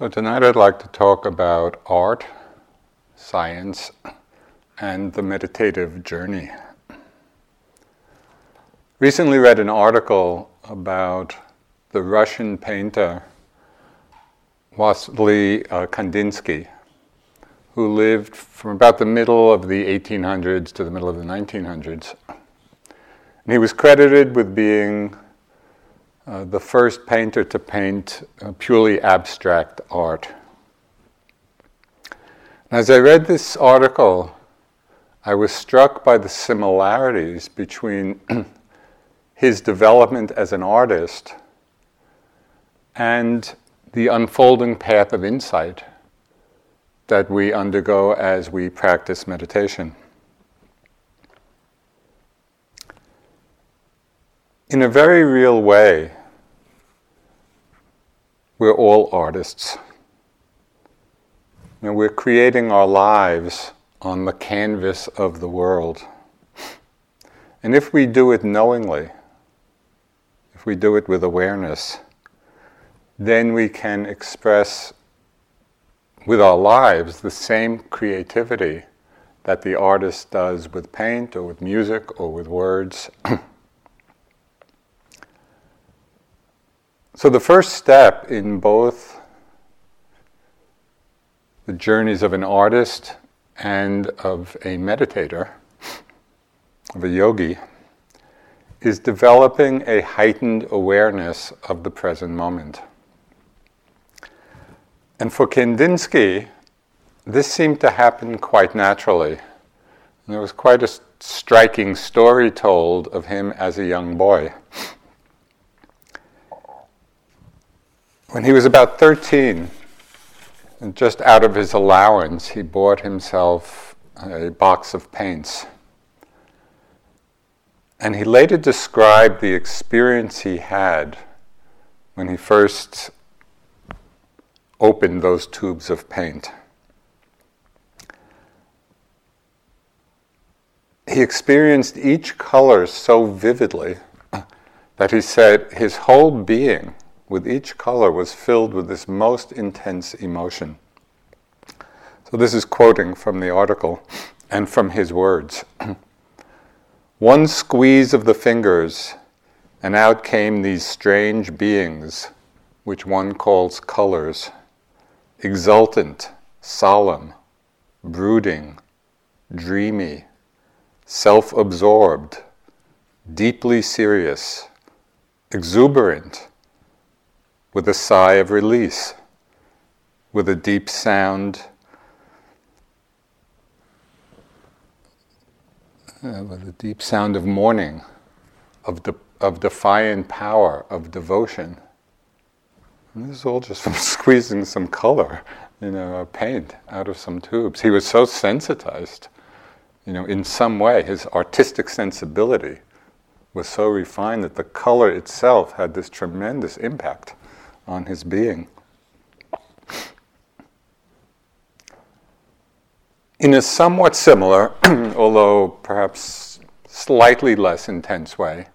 So, tonight I'd like to talk about art, science, and the meditative journey. Recently read an article about the Russian painter Vasily uh, Kandinsky, who lived from about the middle of the 1800s to the middle of the 1900s. And he was credited with being uh, the first painter to paint uh, purely abstract art. As I read this article, I was struck by the similarities between his development as an artist and the unfolding path of insight that we undergo as we practice meditation. In a very real way, we're all artists. Know, we're creating our lives on the canvas of the world. And if we do it knowingly, if we do it with awareness, then we can express with our lives the same creativity that the artist does with paint or with music or with words. So, the first step in both the journeys of an artist and of a meditator, of a yogi, is developing a heightened awareness of the present moment. And for Kandinsky, this seemed to happen quite naturally. And there was quite a striking story told of him as a young boy. When he was about 13, and just out of his allowance, he bought himself a box of paints. And he later described the experience he had when he first opened those tubes of paint. He experienced each color so vividly that he said his whole being with each color was filled with this most intense emotion. So, this is quoting from the article and from his words. One squeeze of the fingers, and out came these strange beings, which one calls colors exultant, solemn, brooding, dreamy, self absorbed, deeply serious, exuberant with a sigh of release, with a deep sound, uh, with a deep sound of mourning, of, de- of defiant power, of devotion. And this is all just from squeezing some color, you know, paint out of some tubes. He was so sensitized, you know, in some way, his artistic sensibility was so refined that the color itself had this tremendous impact on his being. In a somewhat similar, although perhaps slightly less intense way,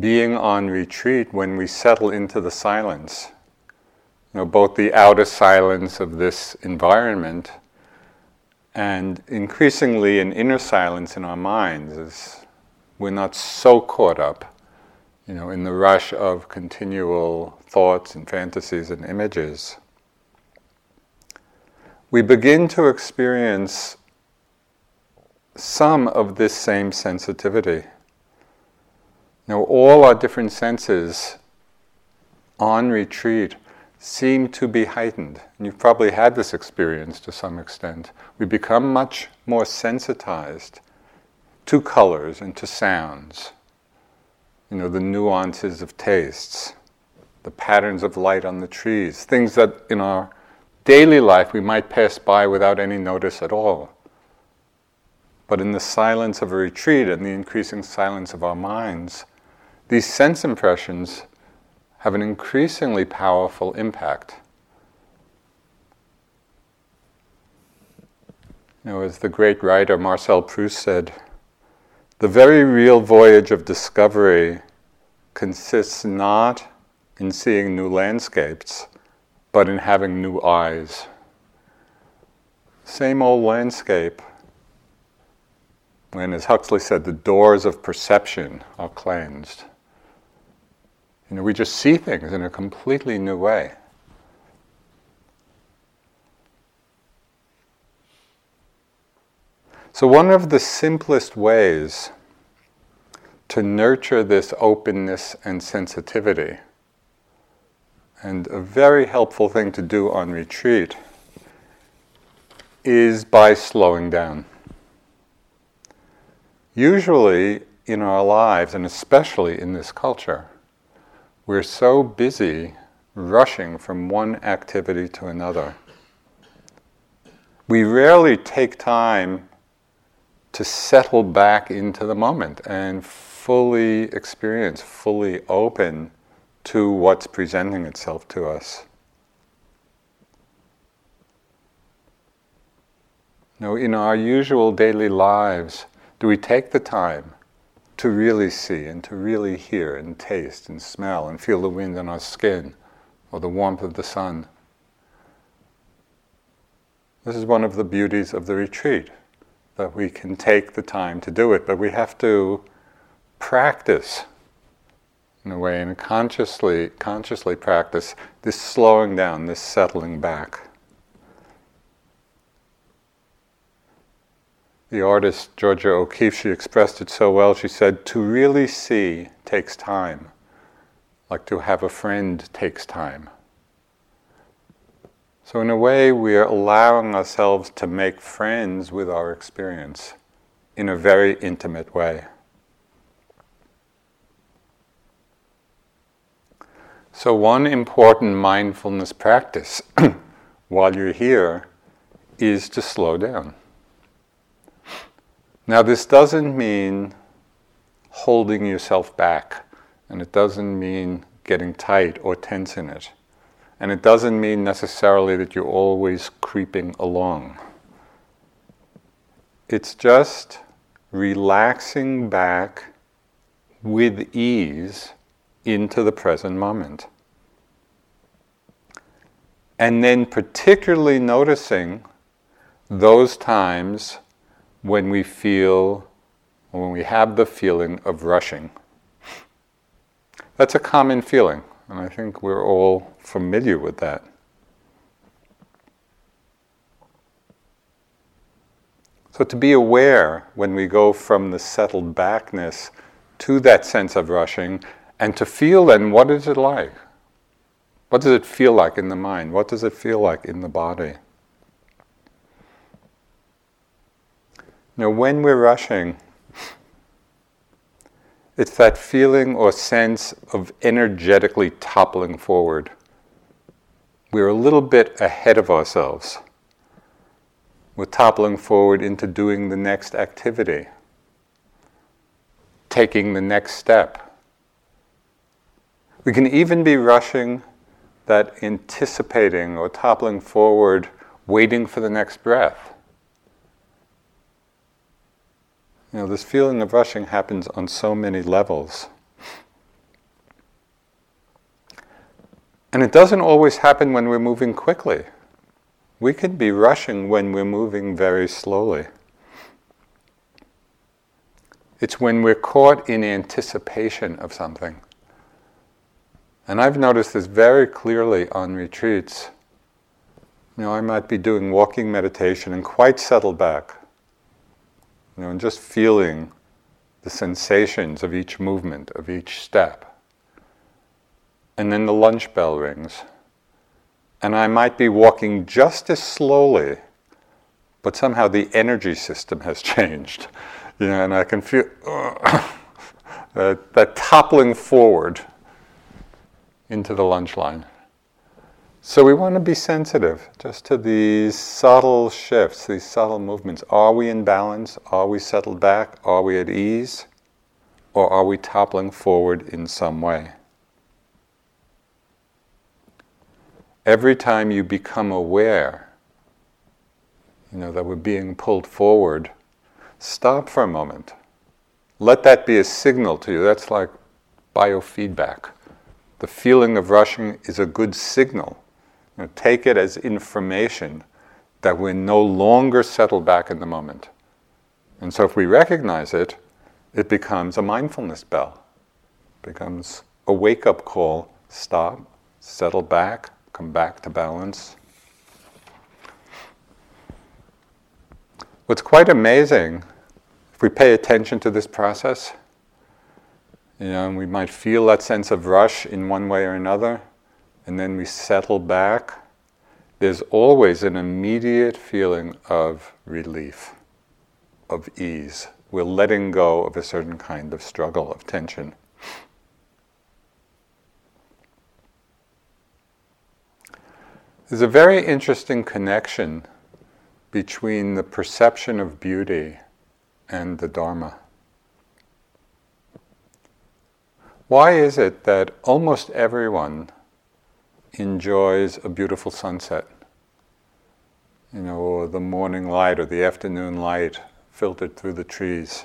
being on retreat when we settle into the silence, you know, both the outer silence of this environment and increasingly an inner silence in our minds as we're not so caught up you know, in the rush of continual thoughts and fantasies and images, we begin to experience some of this same sensitivity. Now, all our different senses on retreat seem to be heightened. And you've probably had this experience to some extent. We become much more sensitized to colors and to sounds you know, the nuances of tastes, the patterns of light on the trees, things that in our daily life we might pass by without any notice at all. But in the silence of a retreat and the increasing silence of our minds, these sense impressions have an increasingly powerful impact. You know, as the great writer Marcel Proust said, the very real voyage of discovery consists not in seeing new landscapes, but in having new eyes. Same old landscape. When, as Huxley said, the doors of perception are cleansed. You know, we just see things in a completely new way. So, one of the simplest ways to nurture this openness and sensitivity, and a very helpful thing to do on retreat, is by slowing down. Usually in our lives, and especially in this culture, we're so busy rushing from one activity to another. We rarely take time to settle back into the moment and fully experience, fully open to what's presenting itself to us. Now, in our usual daily lives, do we take the time to really see and to really hear and taste and smell and feel the wind on our skin or the warmth of the sun? This is one of the beauties of the retreat that we can take the time to do it, but we have to practice in a way and consciously consciously practice this slowing down, this settling back. The artist Georgia O'Keeffe, she expressed it so well. She said, To really see takes time, like to have a friend takes time. So, in a way, we are allowing ourselves to make friends with our experience in a very intimate way. So, one important mindfulness practice while you're here is to slow down. Now, this doesn't mean holding yourself back, and it doesn't mean getting tight or tense in it. And it doesn't mean necessarily that you're always creeping along. It's just relaxing back with ease into the present moment. And then, particularly noticing those times when we feel, when we have the feeling of rushing. That's a common feeling. And I think we're all familiar with that. So, to be aware when we go from the settled backness to that sense of rushing, and to feel then what is it like? What does it feel like in the mind? What does it feel like in the body? Now, when we're rushing, it's that feeling or sense of energetically toppling forward. We're a little bit ahead of ourselves. We're toppling forward into doing the next activity, taking the next step. We can even be rushing that anticipating or toppling forward, waiting for the next breath. You know, this feeling of rushing happens on so many levels. And it doesn't always happen when we're moving quickly. We can be rushing when we're moving very slowly. It's when we're caught in anticipation of something. And I've noticed this very clearly on retreats. You know, I might be doing walking meditation and quite settled back. You know, and just feeling the sensations of each movement, of each step. And then the lunch bell rings. And I might be walking just as slowly, but somehow the energy system has changed. You know, and I can feel uh, that, that toppling forward into the lunch line. So we want to be sensitive just to these subtle shifts, these subtle movements. Are we in balance? Are we settled back? Are we at ease? Or are we toppling forward in some way? Every time you become aware, you know, that we're being pulled forward, stop for a moment. Let that be a signal to you. That's like biofeedback. The feeling of rushing is a good signal You know, take it as information that we're no longer settled back in the moment. And so if we recognize it, it becomes a mindfulness bell. It becomes a wake up call. Stop, settle back, come back to balance. What's quite amazing, if we pay attention to this process, you know, we might feel that sense of rush in one way or another, and then we settle back. There's always an immediate feeling of relief, of ease. We're letting go of a certain kind of struggle, of tension. There's a very interesting connection between the perception of beauty and the Dharma. Why is it that almost everyone enjoys a beautiful sunset? You know, or the morning light or the afternoon light filtered through the trees.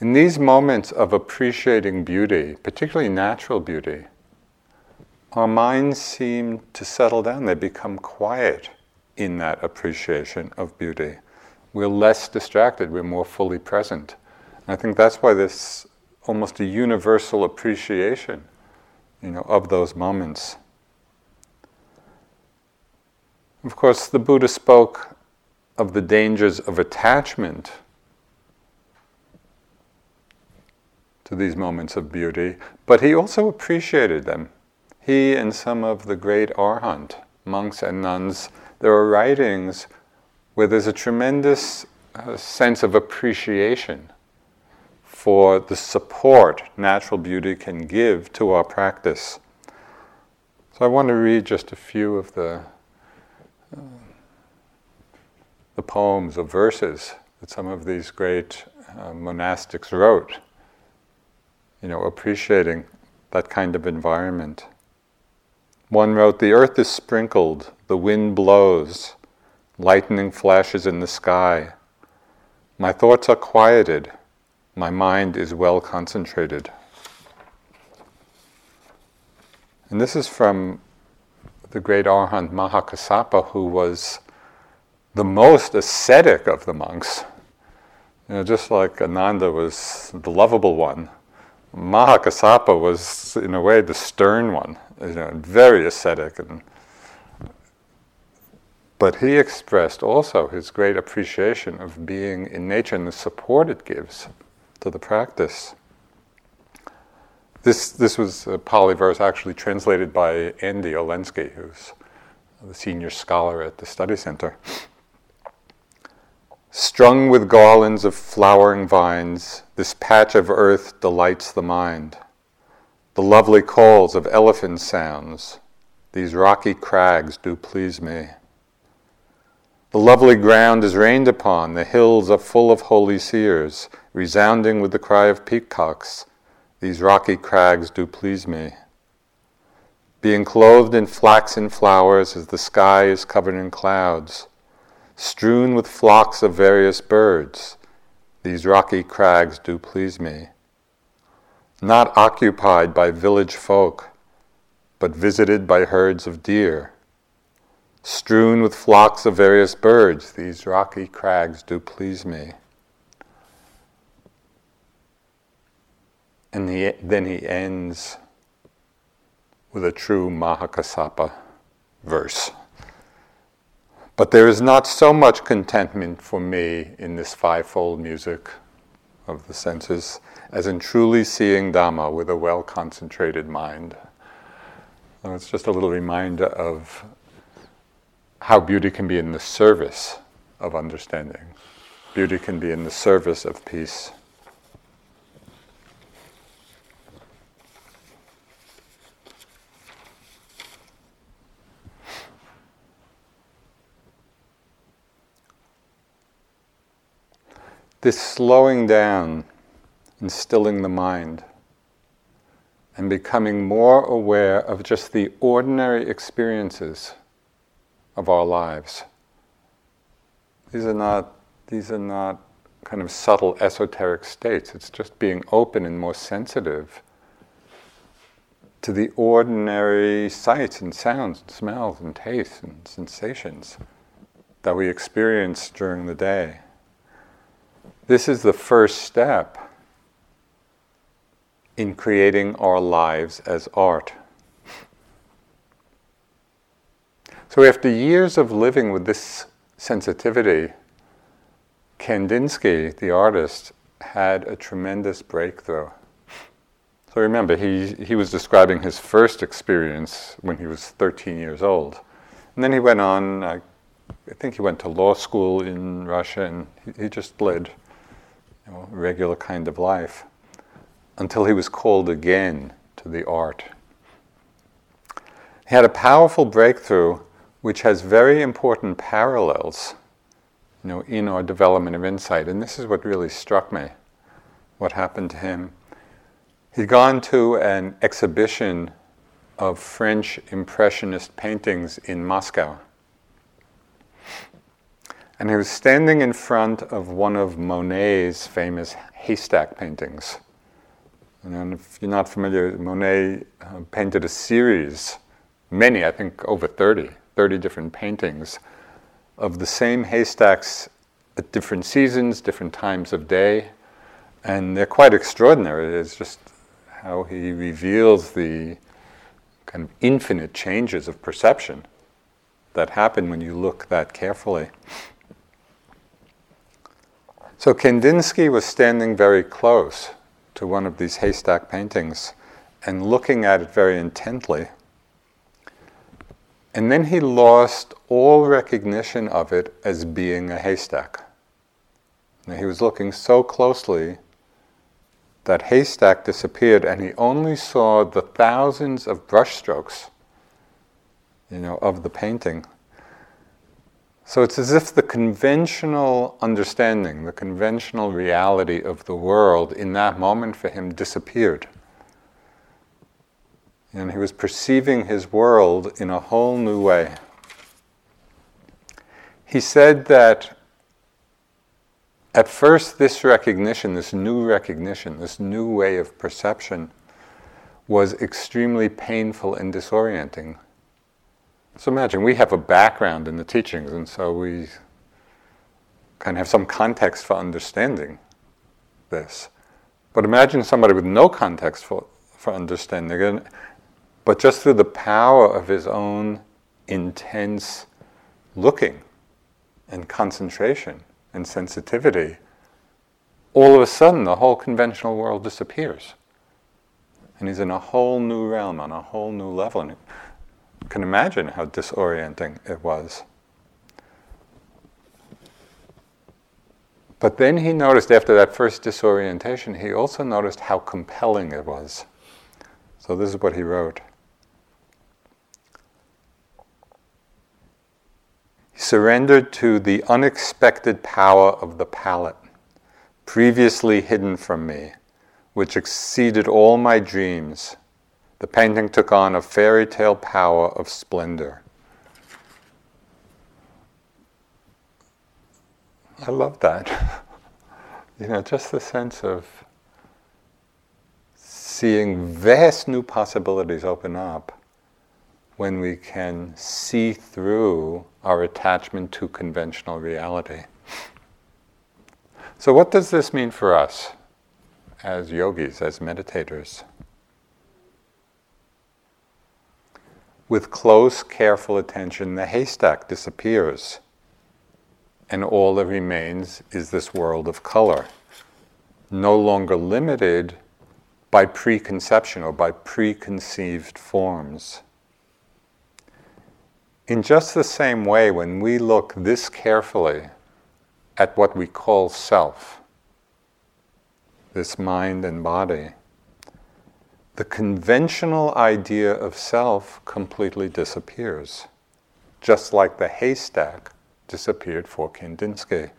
In these moments of appreciating beauty, particularly natural beauty, our minds seem to settle down. They become quiet in that appreciation of beauty. We're less distracted, we're more fully present. And I think that's why this almost a universal appreciation, you know, of those moments. Of course, the Buddha spoke of the dangers of attachment to these moments of beauty, but he also appreciated them he and some of the great arhant, monks and nuns, there are writings where there's a tremendous uh, sense of appreciation for the support natural beauty can give to our practice. So I want to read just a few of the uh, the poems or verses that some of these great uh, monastics wrote. You know, appreciating that kind of environment. One wrote, The earth is sprinkled, the wind blows, lightning flashes in the sky. My thoughts are quieted, my mind is well concentrated. And this is from the great Arhat Mahakassapa, who was the most ascetic of the monks. You know, just like Ananda was the lovable one, Mahakassapa was, in a way, the stern one you know, very ascetic and but he expressed also his great appreciation of being in nature and the support it gives to the practice. This, this was uh, a Pali verse actually translated by Andy Olendzki, who's the senior scholar at the study center. Strung with garlands of flowering vines, this patch of earth delights the mind. The lovely calls of elephant sounds, these rocky crags do please me. The lovely ground is rained upon, the hills are full of holy seers, resounding with the cry of peacocks, these rocky crags do please me. Being clothed in flaxen flowers as the sky is covered in clouds, strewn with flocks of various birds, these rocky crags do please me not occupied by village folk, but visited by herds of deer. Strewn with flocks of various birds, these rocky crags do please me. And he, then he ends with a true Mahakassapa verse. But there is not so much contentment for me in this fivefold music of the senses as in truly seeing Dhamma with a well concentrated mind. It's just a little reminder of how beauty can be in the service of understanding. Beauty can be in the service of peace. This slowing down instilling the mind and becoming more aware of just the ordinary experiences of our lives. These are not, these are not kind of subtle esoteric states. It's just being open and more sensitive to the ordinary sights and sounds and smells and tastes and sensations that we experience during the day. This is the first step in creating our lives as art. So, after years of living with this sensitivity, Kandinsky, the artist, had a tremendous breakthrough. So remember, he, he was describing his first experience when he was 13 years old. And then he went on, I, I think he went to law school in Russia, and he, he just led you know, a regular kind of life until he was called again to the art. He had a powerful breakthrough which has very important parallels you know, in our development of insight. And this is what really struck me, what happened to him. He'd gone to an exhibition of French Impressionist paintings in Moscow. And he was standing in front of one of Monet's famous haystack paintings. And if you're not familiar, Monet uh, painted a series, many, I think over 30, 30 different paintings of the same haystacks at different seasons, different times of day. And they're quite extraordinary. It's just how he reveals the kind of infinite changes of perception that happen when you look that carefully. So Kandinsky was standing very close to one of these haystack paintings and looking at it very intently. And then he lost all recognition of it as being a haystack. Now, he was looking so closely that haystack disappeared and he only saw the thousands of brushstrokes you know of the painting so it's as if the conventional understanding the conventional reality of the world in that moment for him disappeared and he was perceiving his world in a whole new way he said that at first, this recognition, this new recognition, this new way of perception was extremely painful and disorienting. So imagine we have a background in the teachings, and so we kind of have some context for understanding this. But imagine somebody with no context for, for understanding but just through the power of his own intense looking and concentration and sensitivity, all of a sudden the whole conventional world disappears. And he's in a whole new realm, on a whole new level. And you can imagine how disorienting it was. But then he noticed, after that first disorientation, he also noticed how compelling it was. So this is what he wrote. Surrendered to the unexpected power of the palette, previously hidden from me, which exceeded all my dreams. The painting took on a fairy tale power of splendor. I love that. you know, just the sense of seeing vast new possibilities open up when we can see through our attachment to conventional reality. So, what does this mean for us as yogis, as meditators? With close, careful attention, the haystack disappears, and all that remains is this world of color, no longer limited by preconception or by preconceived forms. In just the same way, when we look this carefully at what we call self, this mind and body, the conventional idea of self completely disappears, just like the haystack disappeared for Kandinsky.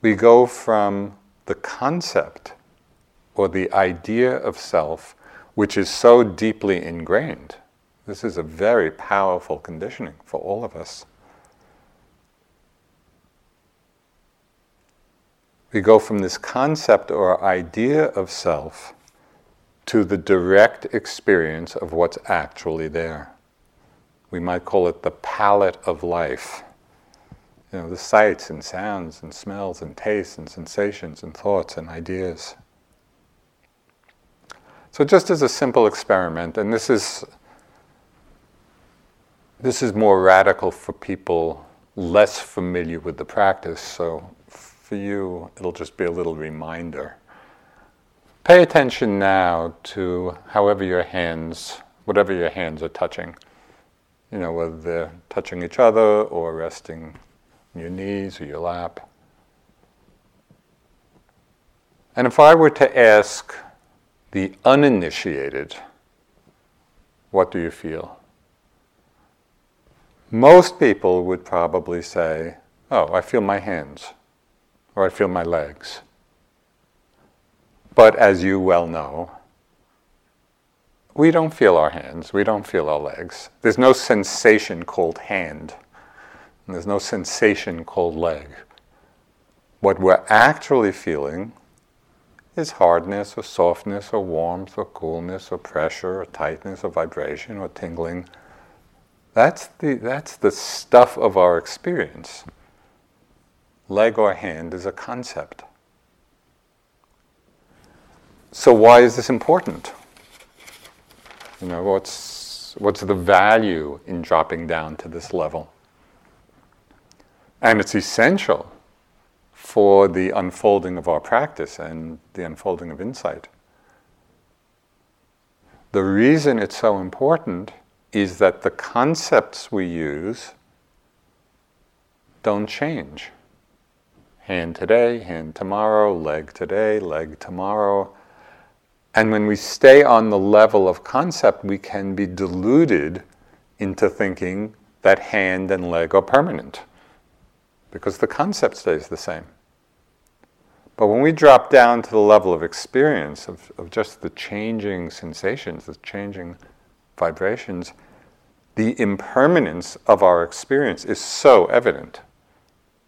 We go from the concept or the idea of self, which is so deeply ingrained this is a very powerful conditioning for all of us. We go from this concept or idea of self to the direct experience of what's actually there. We might call it the palette of life. You know, the sights and sounds and smells and tastes and sensations and thoughts and ideas. So just as a simple experiment, and this is this is more radical for people less familiar with the practice, so for you it'll just be a little reminder. Pay attention now to however your hands, whatever your hands are touching. You know, whether they're touching each other or resting on your knees or your lap. And if I were to ask the uninitiated, what do you feel? Most people would probably say, Oh, I feel my hands, or I feel my legs. But as you well know, we don't feel our hands, we don't feel our legs. There's no sensation called hand, and there's no sensation called leg. What we're actually feeling is hardness or softness or warmth or coolness or pressure or tightness or vibration or tingling. That's the, that's the stuff of our experience. Leg or hand is a concept. So why is this important? You know, what's, what's the value in dropping down to this level? And it's essential for the unfolding of our practice and the unfolding of insight. The reason it's so important is that the concepts we use don't change. Hand today, hand tomorrow, leg today, leg tomorrow. And when we stay on the level of concept, we can be deluded into thinking that hand and leg are permanent because the concept stays the same. But when we drop down to the level of experience, of, of just the changing sensations, the changing vibrations, the impermanence of our experience is so evident.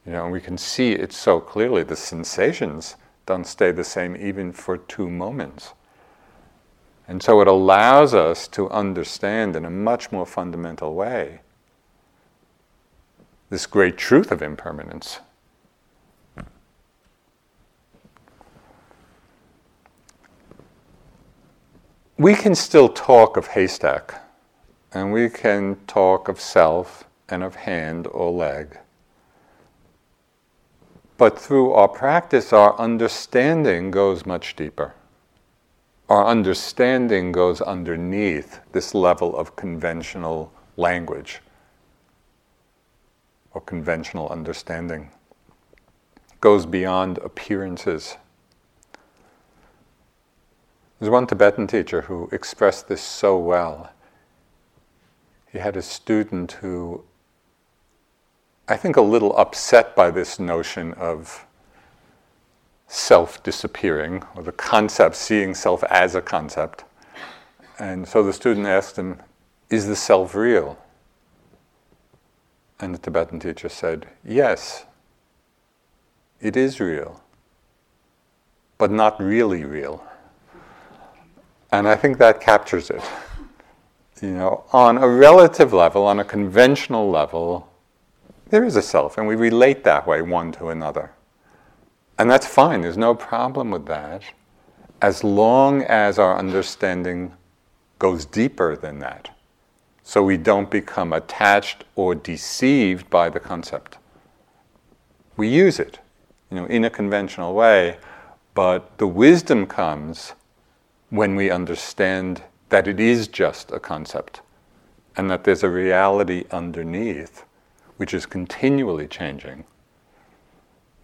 You know, we can see it so clearly. The sensations don't stay the same even for two moments. And so it allows us to understand in a much more fundamental way this great truth of impermanence. We can still talk of haystack, and we can talk of self and of hand or leg. But through our practice, our understanding goes much deeper our understanding goes underneath this level of conventional language or conventional understanding. Goes beyond appearances. There's one Tibetan teacher who expressed this so well. He had a student who, I think, a little upset by this notion of self disappearing, or the concept, seeing self as a concept. And so the student asked him, Is the self real? And the Tibetan teacher said, Yes, it is real, but not really real. And I think that captures it. You know, on a relative level, on a conventional level, there is a self, and we relate that way one to another. And that's fine, there's no problem with that, as long as our understanding goes deeper than that. So we don't become attached or deceived by the concept. We use it, you know, in a conventional way, but the wisdom comes when we understand that it is just a concept and that there's a reality underneath which is continually changing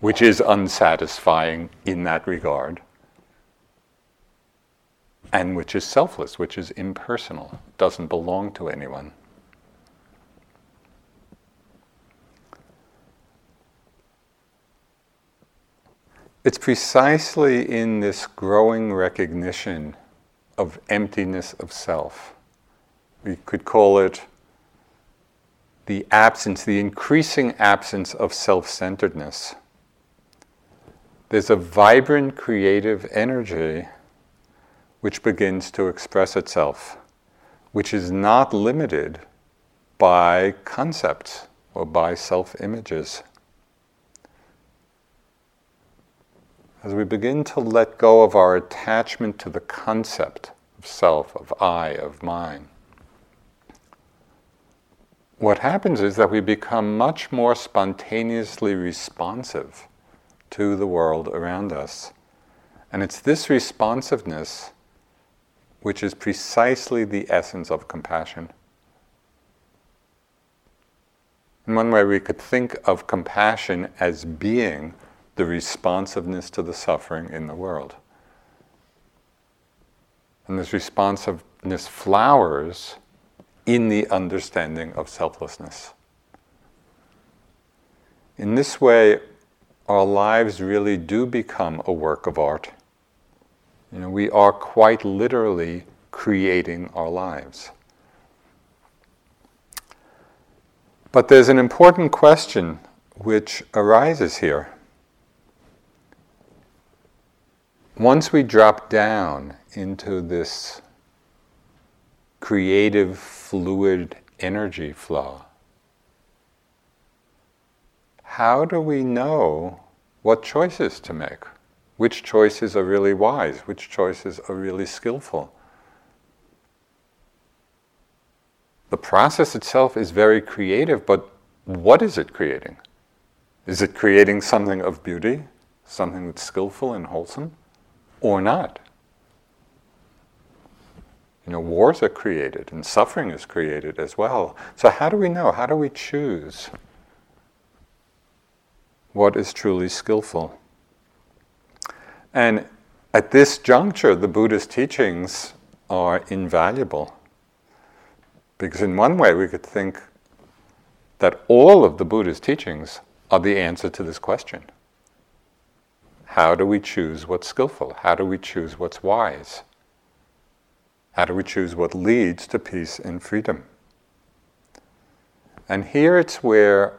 which is unsatisfying in that regard, and which is selfless, which is impersonal, doesn't belong to anyone. It's precisely in this growing recognition of emptiness of self. We could call it the absence, the increasing absence of self centeredness there's a vibrant creative energy which begins to express itself, which is not limited by concepts or by self images. As we begin to let go of our attachment to the concept of self, of I, of mine, what happens is that we become much more spontaneously responsive to the world around us. And it's this responsiveness which is precisely the essence of compassion. In one way, we could think of compassion as being the responsiveness to the suffering in the world. And this responsiveness flowers in the understanding of selflessness. In this way, our lives really do become a work of art. You know, we are quite literally creating our lives. But there's an important question which arises here. Once we drop down into this creative, fluid energy flow, how do we know what choices to make? Which choices are really wise? Which choices are really skillful? The process itself is very creative, but what is it creating? Is it creating something of beauty, something that's skillful and wholesome, or not? You know, wars are created and suffering is created as well. So, how do we know? How do we choose what is truly skillful? And at this juncture, the Buddhist teachings are invaluable. Because, in one way, we could think that all of the Buddha's teachings are the answer to this question How do we choose what's skillful? How do we choose what's wise? How do we choose what leads to peace and freedom? And here it's where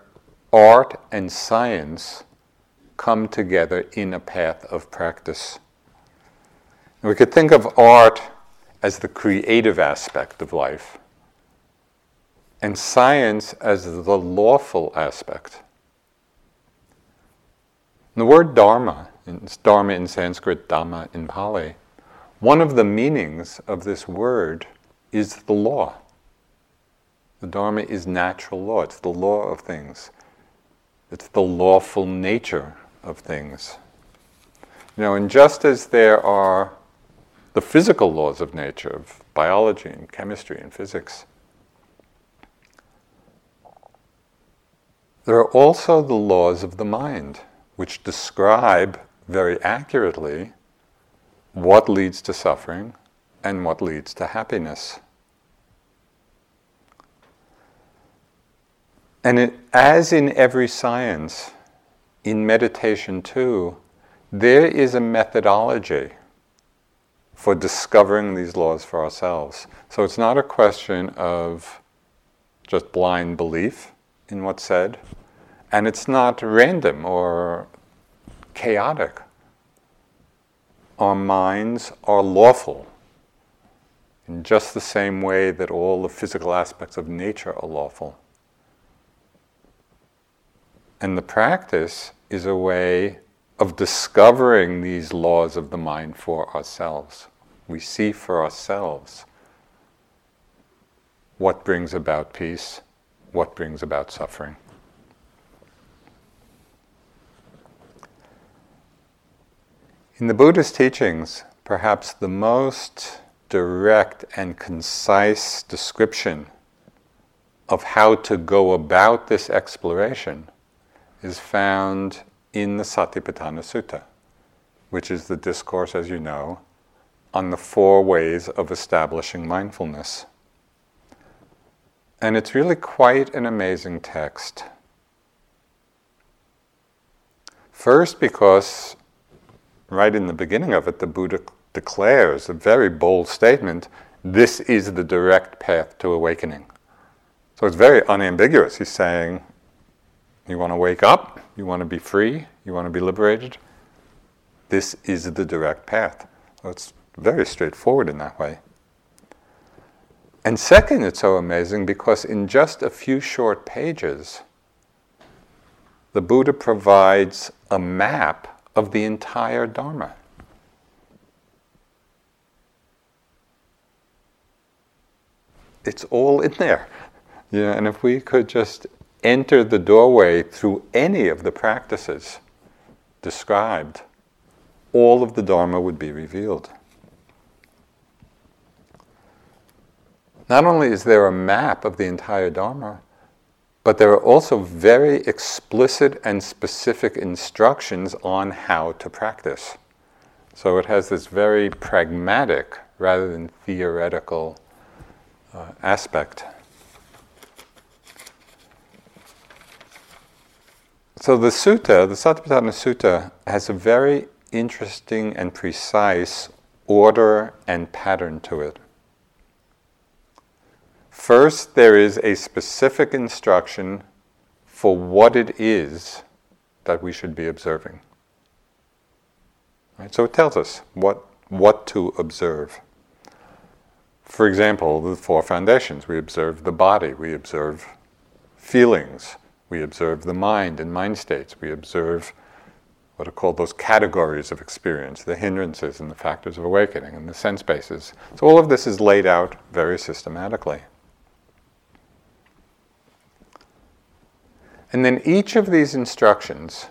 art and science come together in a path of practice. And we could think of art as the creative aspect of life, and science as the lawful aspect. the word dharma, it's dharma in Sanskrit, dhamma in Pali, one of the meanings of this word is the law. The Dharma is natural law, it's the law of things, it's the lawful nature of things. You know, and just as there are the physical laws of nature, of biology and chemistry and physics, there are also the laws of the mind, which describe very accurately what leads to suffering and what leads to happiness. And it, as in every science, in meditation too, there is a methodology for discovering these laws for ourselves. So it's not a question of just blind belief in what's said, and it's not random or chaotic. Our minds are lawful in just the same way that all the physical aspects of nature are lawful. And the practice is a way of discovering these laws of the mind for ourselves. We see for ourselves what brings about peace, what brings about suffering. In the Buddhist teachings, perhaps the most direct and concise description of how to go about this exploration is found in the Satipatthana Sutta, which is the discourse, as you know, on the four ways of establishing mindfulness. And it's really quite an amazing text. First, because right in the beginning of it, the Buddha declares a very bold statement this is the direct path to awakening. So it's very unambiguous. He's saying, you want to wake up? You want to be free? You want to be liberated? This is the direct path. So it's very straightforward in that way. And second, it's so amazing because in just a few short pages, the Buddha provides a map of the entire Dharma. It's all in there. Yeah, and if we could just enter the doorway through any of the practices described, all of the Dharma would be revealed. Not only is there a map of the entire Dharma, but there are also very explicit and specific instructions on how to practice. So it has this very pragmatic rather than theoretical uh, aspect. So the sutta, the Satipatthana Sutta, has a very interesting and precise order and pattern to it. First, there is a specific instruction for what it is that we should be observing. Right? So it tells us what, what to observe. For example, the four foundations we observe the body, we observe feelings, we observe the mind and mind states, we observe what are called those categories of experience, the hindrances and the factors of awakening and the sense bases. So all of this is laid out very systematically. And then each of these instructions,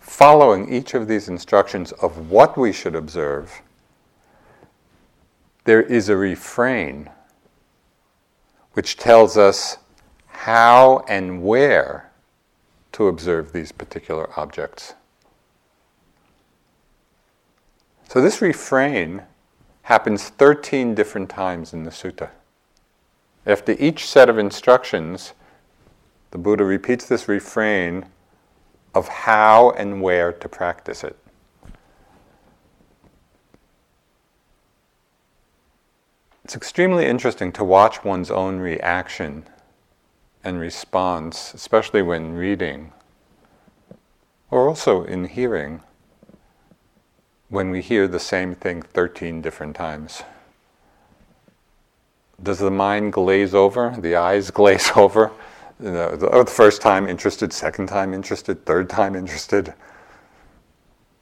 following each of these instructions of what we should observe, there is a refrain which tells us how and where to observe these particular objects. So this refrain happens 13 different times in the sutta. After each set of instructions, the Buddha repeats this refrain of how and where to practice it. It's extremely interesting to watch one's own reaction and response, especially when reading, or also in hearing, when we hear the same thing 13 different times. Does the mind glaze over? The eyes glaze over? You know, the, oh, the first time interested, second time interested, third time interested.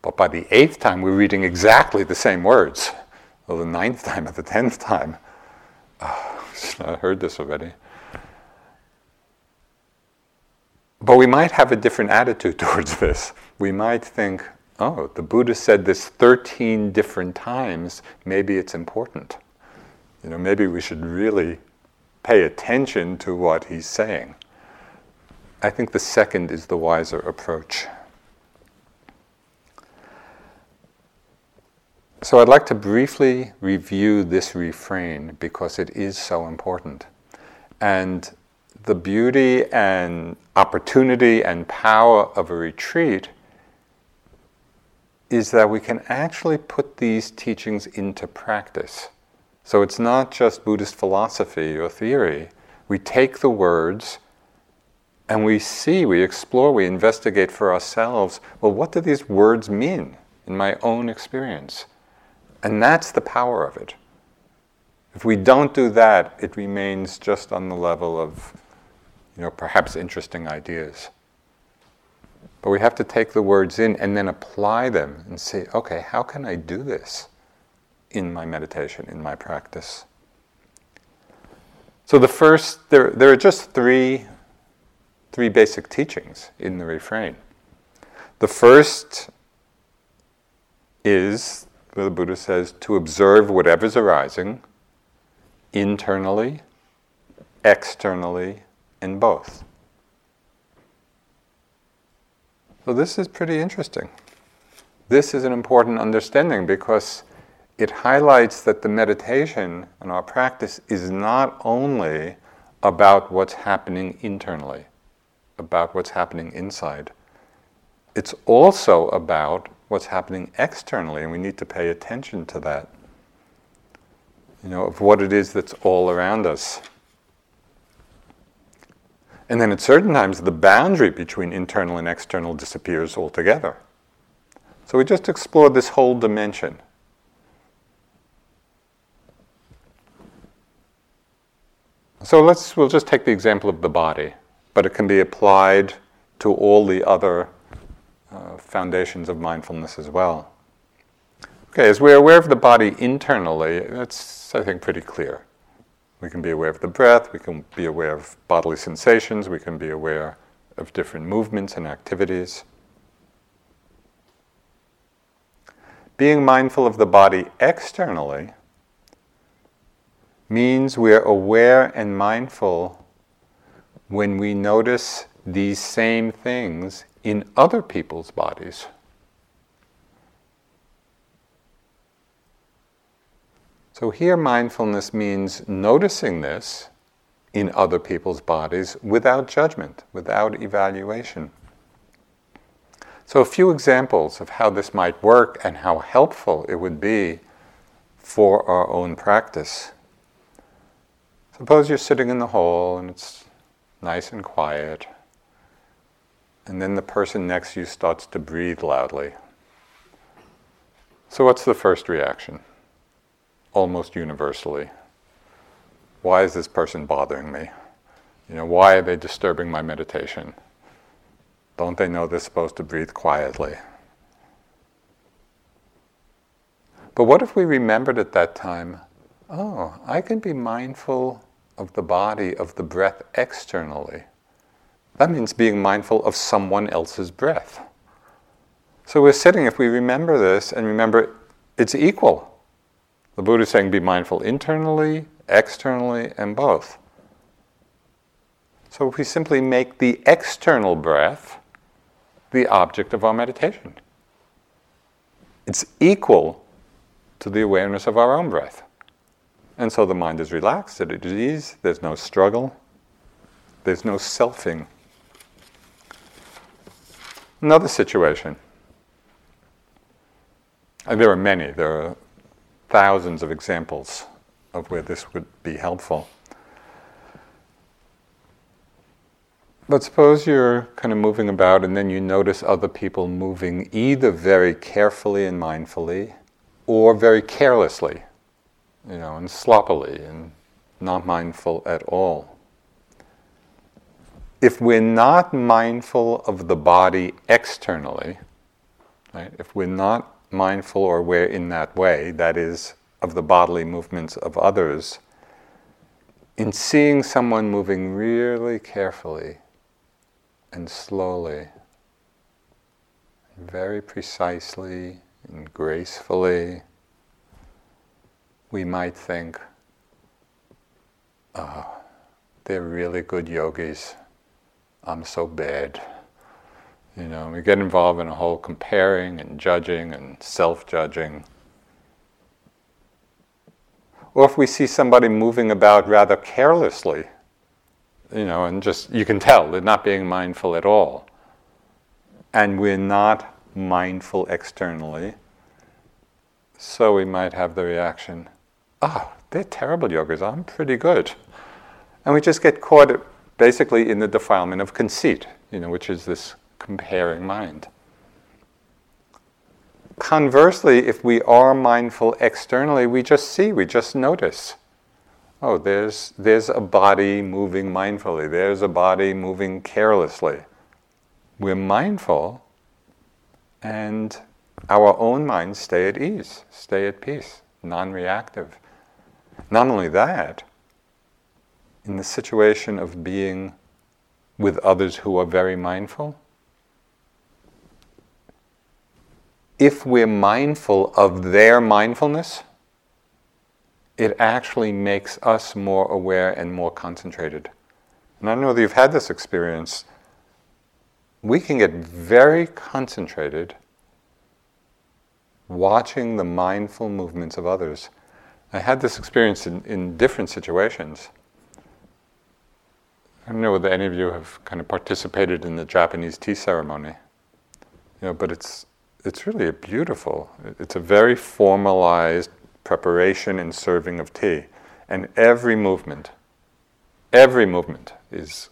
But by the eighth time, we're reading exactly the same words. Or the ninth time, or the tenth time. Oh, I heard this already. But we might have a different attitude towards this. We might think, oh, the Buddha said this 13 different times, maybe it's important. You know, maybe we should really pay attention to what he's saying. I think the second is the wiser approach. So I'd like to briefly review this refrain because it is so important. And the beauty and opportunity and power of a retreat is that we can actually put these teachings into practice. So it's not just Buddhist philosophy or theory. We take the words and we see, we explore, we investigate for ourselves well, what do these words mean in my own experience? And that's the power of it. If we don't do that, it remains just on the level of, you know, perhaps interesting ideas. But we have to take the words in and then apply them and say, okay, how can I do this in my meditation, in my practice? So the first, there, there are just three three basic teachings in the refrain. The first is, the Buddha says, to observe whatever's arising internally, externally, and both. So, this is pretty interesting. This is an important understanding because it highlights that the meditation and our practice is not only about what's happening internally about what's happening inside. It's also about what's happening externally, and we need to pay attention to that. You know, of what it is that's all around us. And then at certain times, the boundary between internal and external disappears altogether. So we just explore this whole dimension. So let's, we'll just take the example of the body but it can be applied to all the other uh, foundations of mindfulness as well. Okay, as we're aware of the body internally, that's I think pretty clear. We can be aware of the breath, we can be aware of bodily sensations, we can be aware of different movements and activities. Being mindful of the body externally means we're aware and mindful when we notice these same things in other people's bodies. So here, mindfulness means noticing this in other people's bodies without judgment, without evaluation. So, a few examples of how this might work and how helpful it would be for our own practice. Suppose you're sitting in the hall and it's nice and quiet, and then the person next to you starts to breathe loudly. So, what's the first reaction? Almost universally. Why is this person bothering me? You know, why are they disturbing my meditation? Don't they know they're supposed to breathe quietly? But what if we remembered at that time, oh, I can be mindful of the body, of the breath externally? That means being mindful of someone else's breath. So we're sitting, if we remember this and remember it's equal. The Buddha is saying be mindful internally, externally, and both. So if we simply make the external breath the object of our meditation. It's equal to the awareness of our own breath. And so the mind is relaxed, at ease, there's no struggle, there's no selfing. Another situation. And there are many, there are thousands of examples of where this would be helpful. But suppose you're kind of moving about and then you notice other people moving either very carefully and mindfully or very carelessly, you know, and sloppily and not mindful at all. If we're not mindful of the body externally, right, if we're not mindful or aware in that way, that is, of the bodily movements of others, in seeing someone moving really carefully, and slowly, very precisely and gracefully, we might think, oh, they're really good yogis. I'm so bad. You know, we get involved in a whole comparing and judging and self judging. Or if we see somebody moving about rather carelessly, you know, and just you can tell they're not being mindful at all. And we're not mindful externally. So we might have the reaction, oh, they're terrible yogis, I'm pretty good. And we just get caught basically in the defilement of conceit, you know, which is this comparing mind. Conversely, if we are mindful externally, we just see, we just notice oh, there's, there's a body moving mindfully, there's a body moving carelessly. We're mindful, and our own minds stay at ease, stay at peace, non reactive. Not only that, in the situation of being with others who are very mindful, if we're mindful of their mindfulness, it actually makes us more aware and more concentrated. And I know that you've had this experience. We can get very concentrated watching the mindful movements of others. I had this experience in, in different situations. I don't know whether any of you have kind of participated in the Japanese tea ceremony, you know, but it's it's really a beautiful. It's a very formalized preparation and serving of tea. And every movement, every movement is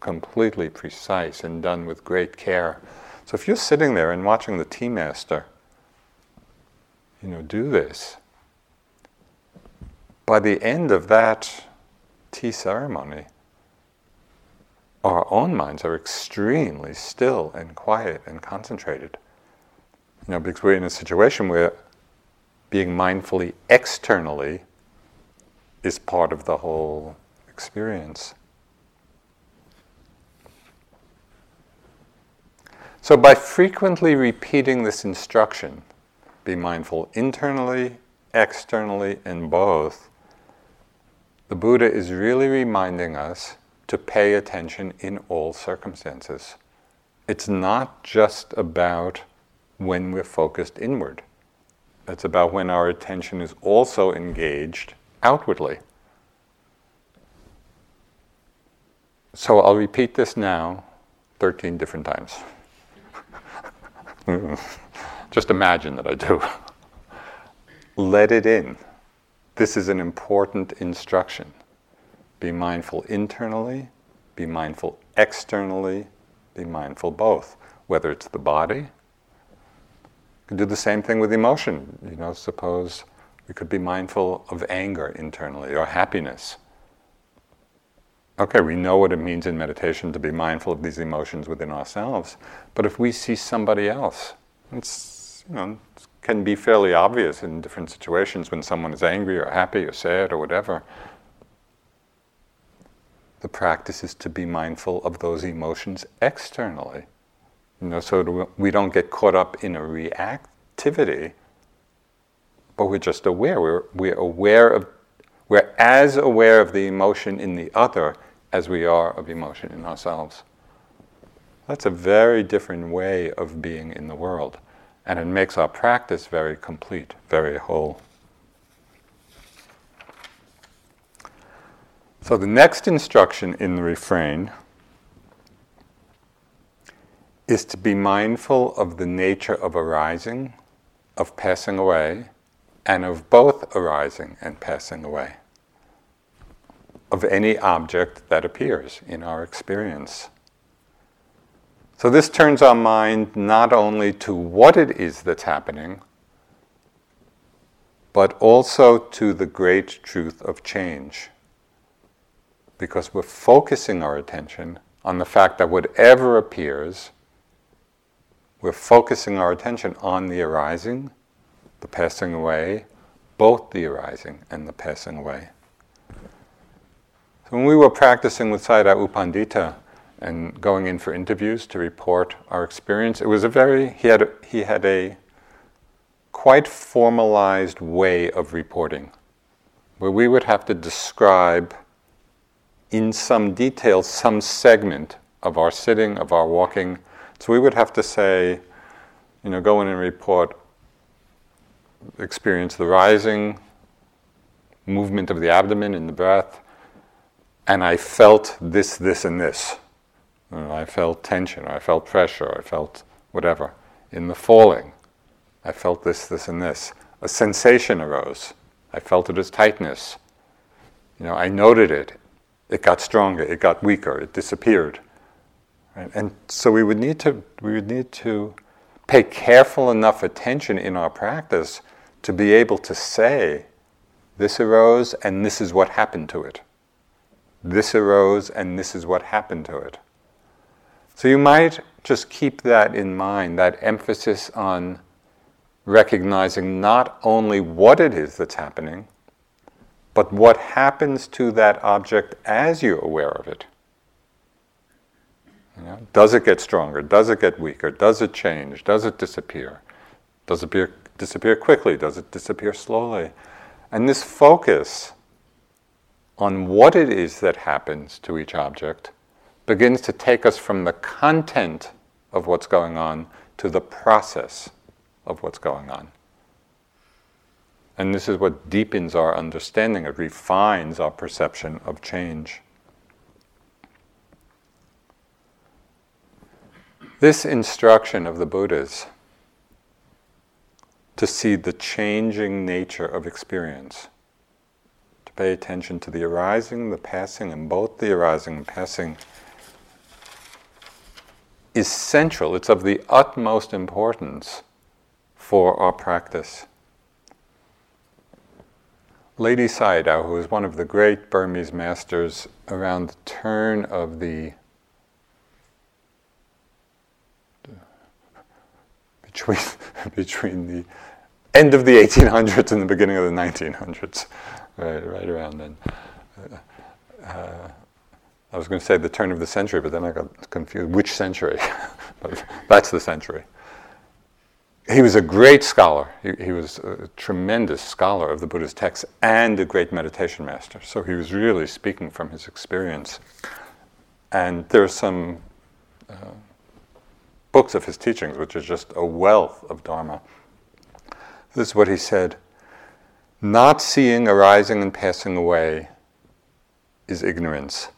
completely precise and done with great care. So if you're sitting there and watching the tea master, you know, do this, by the end of that tea ceremony, our own minds are extremely still and quiet and concentrated. You know, because we're in a situation where being mindfully externally is part of the whole experience. So, by frequently repeating this instruction, be mindful internally, externally, and both, the Buddha is really reminding us to pay attention in all circumstances. It's not just about when we're focused inward, it's about when our attention is also engaged outwardly. So I'll repeat this now 13 different times. just imagine that I do. Let it in. This is an important instruction. Be mindful internally, be mindful externally, be mindful both, whether it's the body. You can do the same thing with emotion. You know, suppose we could be mindful of anger internally or happiness. Okay, we know what it means in meditation to be mindful of these emotions within ourselves, but if we see somebody else, it's, you know, can be fairly obvious in different situations when someone is angry or happy or sad or whatever the practice is to be mindful of those emotions externally. You know, so we don't get caught up in a reactivity, but we're just aware. We're, we're aware of, we're as aware of the emotion in the other as we are of emotion in ourselves. That's a very different way of being in the world, and it makes our practice very complete, very whole. So the next instruction in the refrain is to be mindful of the nature of arising, of passing away, and of both arising and passing away, of any object that appears in our experience. So this turns our mind not only to what it is that's happening, but also to the great truth of change because we're focusing our attention on the fact that whatever appears, we're focusing our attention on the arising, the passing away, both the arising and the passing away. So when we were practicing with Sayadaw U Pandita and going in for interviews to report our experience, it was a very he had a, he had a quite formalized way of reporting, where we would have to describe in some detail some segment of our sitting, of our walking. So we would have to say, you know, go in and report, experience the rising movement of the abdomen in the breath, and I felt this, this, and this. Know, I felt tension, or I felt pressure, or I felt whatever. In the falling, I felt this, this, and this. A sensation arose. I felt it as tightness. You know, I noted it it got stronger, it got weaker, it disappeared. And so we would need to we would need to pay careful enough attention in our practice to be able to say, this arose and this is what happened to it. This arose and this is what happened to it. So you might just keep that in mind, that emphasis on recognizing not only what it is that's happening, but what happens to that object as you're aware of it? You know, does it get stronger? Does it get weaker? Does it change? Does it disappear? Does it be, disappear quickly? Does it disappear slowly? And this focus on what it is that happens to each object begins to take us from the content of what's going on to the process of what's going on. And this is what deepens our understanding, it refines our perception of change. This instruction of the Buddha's to see the changing nature of experience, to pay attention to the arising, the passing, and both the arising and passing is central. It's of the utmost importance for our practice Ledi Sayadaw, who was one of the great Burmese masters around the turn of the between between the end of the 1800s and the beginning of the 1900s, right, right around then. Uh, uh, I was going to say the turn of the century, but then I got confused. Which century? that's the century. He was a great scholar. He, he, was a tremendous scholar of the Buddha's texts and a great meditation master. So he was really speaking from his experience. And there are some uh, books of his teachings, which is just a wealth of Dharma. This is what he said Not seeing arising and passing away is ignorance,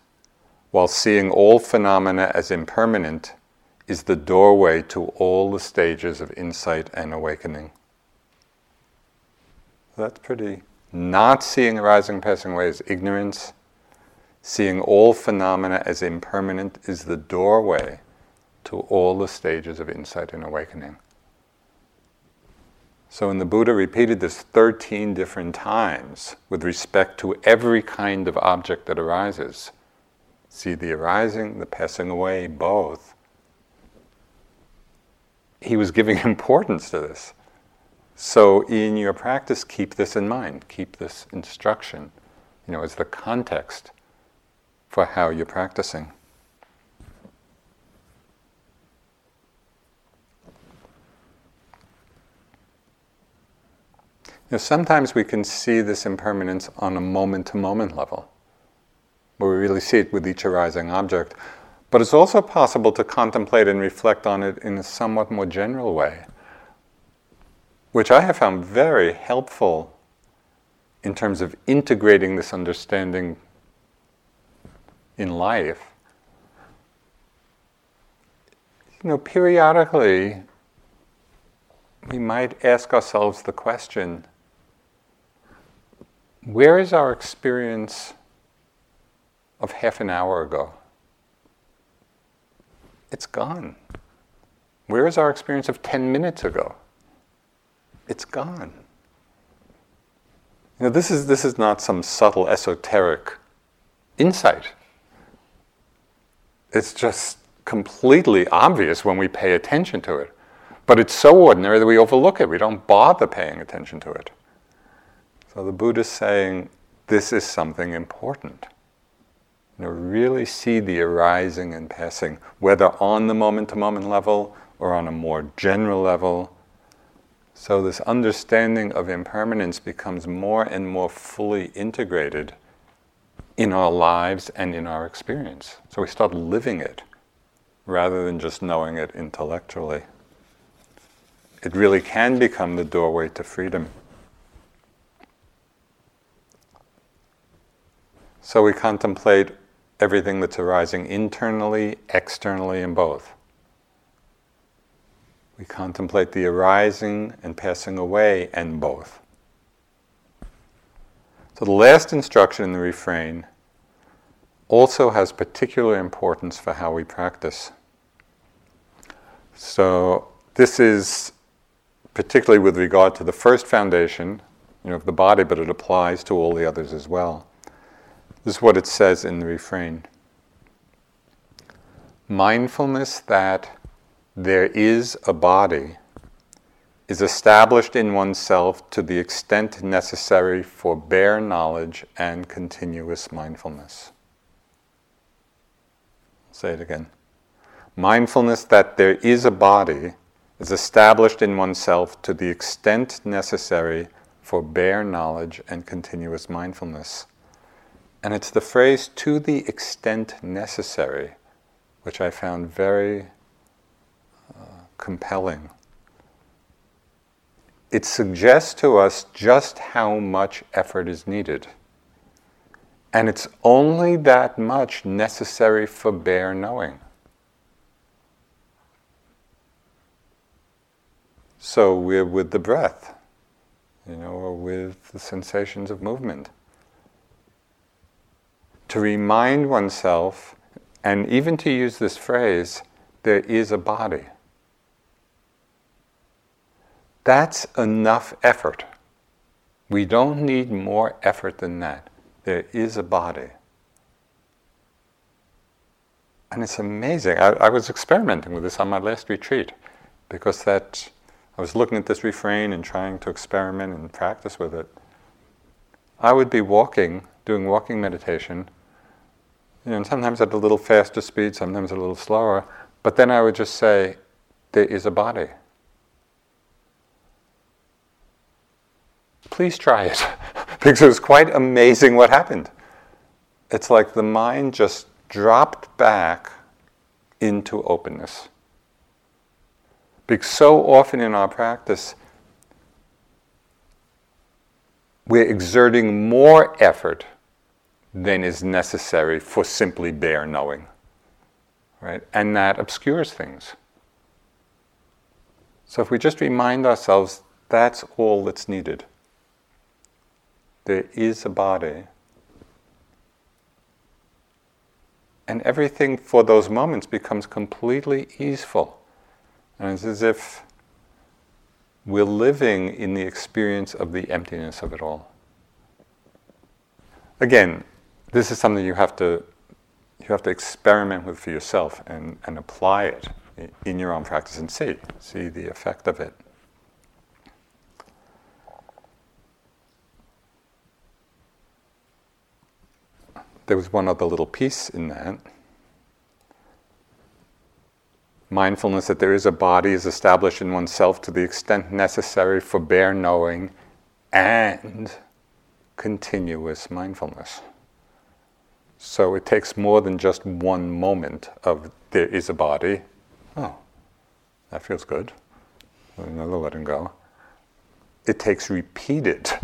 while seeing all phenomena as impermanent is the doorway to all the stages of insight and awakening. That's pretty. Not seeing arising passing away is ignorance. Seeing all phenomena as impermanent is the doorway to all the stages of insight and awakening. So, when the Buddha repeated this 13 different times with respect to every kind of object that arises, see the arising, the passing away, both, he was giving importance to this. So, in your practice, keep this in mind. Keep this instruction, you know, as the context for how you're practicing. You know, sometimes we can see this impermanence on a moment to moment level, where we really see it with each arising object. But it's also possible to contemplate and reflect on it in a somewhat more general way, which I have found very helpful in terms of integrating this understanding in life. You know, periodically, we might ask ourselves the question where is our experience of half an hour ago? it's gone. Where is our experience of 10 minutes ago? It's gone. You know, this is, this is not some subtle esoteric insight. It's just completely obvious when we pay attention to it. But it's so ordinary that we overlook it. We don't bother paying attention to it. So the Buddha is saying this is something important. You know, really see the arising and passing, whether on the moment to moment level or on a more general level. So, this understanding of impermanence becomes more and more fully integrated in our lives and in our experience. So, we start living it rather than just knowing it intellectually. It really can become the doorway to freedom. So, we contemplate everything that's arising internally, externally, and both. We contemplate the arising and passing away and both. So the last instruction in the refrain also has particular importance for how we practice. So this is particularly with regard to the first foundation, you know, of the body, but it applies to all the others as well. This is what it says in the refrain Mindfulness that there is a body is established in oneself to the extent necessary for bare knowledge and continuous mindfulness. say it again. Mindfulness that there is a body is established in oneself to the extent necessary for bare knowledge and continuous mindfulness. And it's the phrase to the extent necessary, which I found very uh, compelling. It suggests to us just how much effort is needed. And it's only that much necessary for bare knowing. So we're with the breath, you know, or with the sensations of movement to remind oneself, and even to use this phrase, there is a body. That's enough effort We don't need more effort than that. There is a body. And it's amazing. I, I was experimenting with this on my last retreat because that I was looking at this refrain and trying to experiment and practice with it. I would be walking, doing walking meditation, you know, and sometimes at a little faster speed, sometimes a little slower, but then I would just say, There is a body. Please try it. because it was quite amazing what happened. It's like the mind just dropped back into openness. Because so often in our practice, we're exerting more effort than is necessary for simply bare knowing. Right? And that obscures things. So if we just remind ourselves that's all that's needed. There is a body. And everything for those moments becomes completely easeful. And it's as if we're living in the experience of the emptiness of it all. Again, this is something you have to you have to experiment with for yourself and, and apply it in your own practice and see see the effect of it. There was one other little piece in that. Mindfulness that there is a body is established in oneself to the extent necessary for bare knowing and continuous mindfulness. So it takes more than just one moment of there is a body. Oh, that feels good. Another letting go. It takes repeated.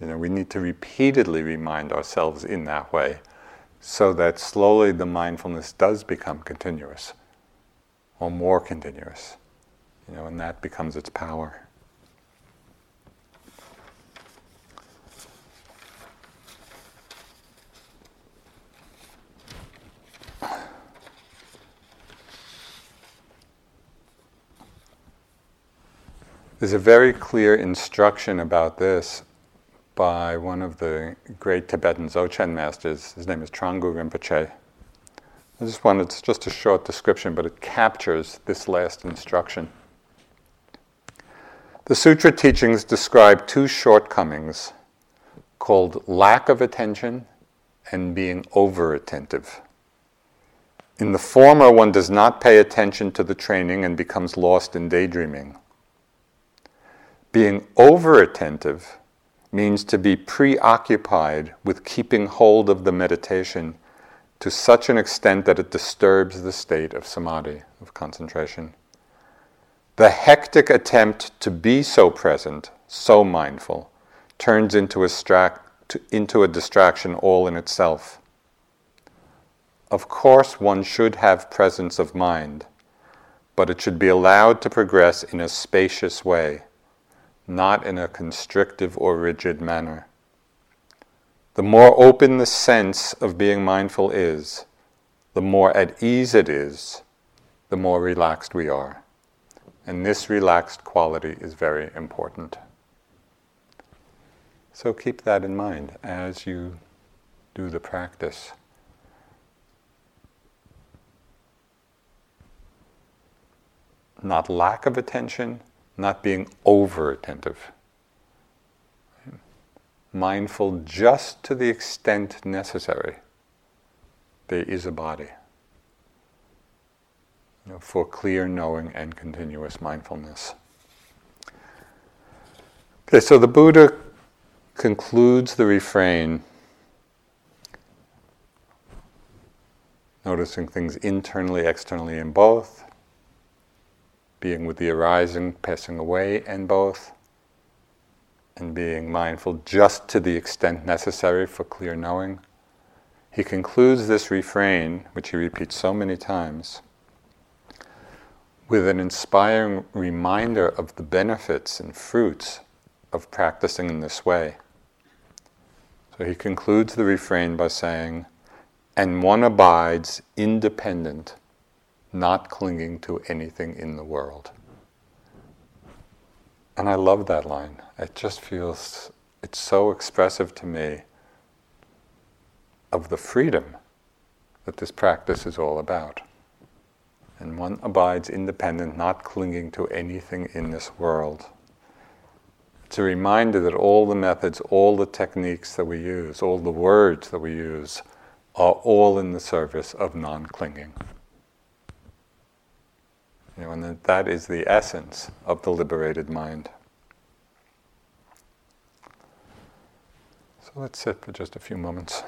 You know, we need to repeatedly remind ourselves in that way so that slowly the mindfulness does become continuous or more continuous. You know, and that becomes its power. There's a very clear instruction about this by one of the great Tibetan Dzogchen masters. His name is Trungpa Rinpoche. I just wanted, it's just a short description, but it captures this last instruction. The sutra teachings describe two shortcomings called lack of attention and being over attentive. In the former, one does not pay attention to the training and becomes lost in daydreaming. Being over attentive means to be preoccupied with keeping hold of the meditation to such an extent that it disturbs the state of samadhi, of concentration. The hectic attempt to be so present, so mindful, turns into a, into a distraction all in itself. Of course, one should have presence of mind, but it should be allowed to progress in a spacious way not in a constrictive or rigid manner. The more open the sense of being mindful is, the more at ease it is, the more relaxed we are. And this relaxed quality is very important. So keep that in mind as you do the practice. Not lack of attention, not being over attentive. Mindful just to the extent necessary. There is a body you know, for clear knowing and continuous mindfulness. Okay, so the Buddha concludes the refrain noticing things internally, externally, in both, being with the arising, passing away, and both, and being mindful just to the extent necessary for clear knowing. He concludes this refrain, which he repeats so many times, with an inspiring reminder of the benefits and fruits of practicing in this way. So he concludes the refrain by saying, And one abides independent not clinging to anything in the world. And I love that line. It just feels it's so expressive to me of the freedom that this practice is all about. And one abides independent, not clinging to anything in this world. It's a reminder that all the methods, all the techniques that we use, all the words that we use, are all in the service of non clinging. You know, and that, that is the essence of the liberated mind. So let's sit for just a few moments.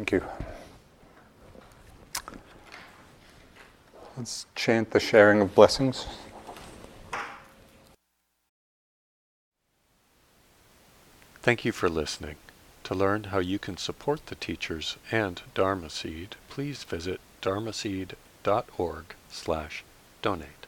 Thank you. Let's chant the sharing of blessings. Thank you for listening. To learn how you can support the teachers and Dharma Seed, please visit dharmaseed.org slash donate.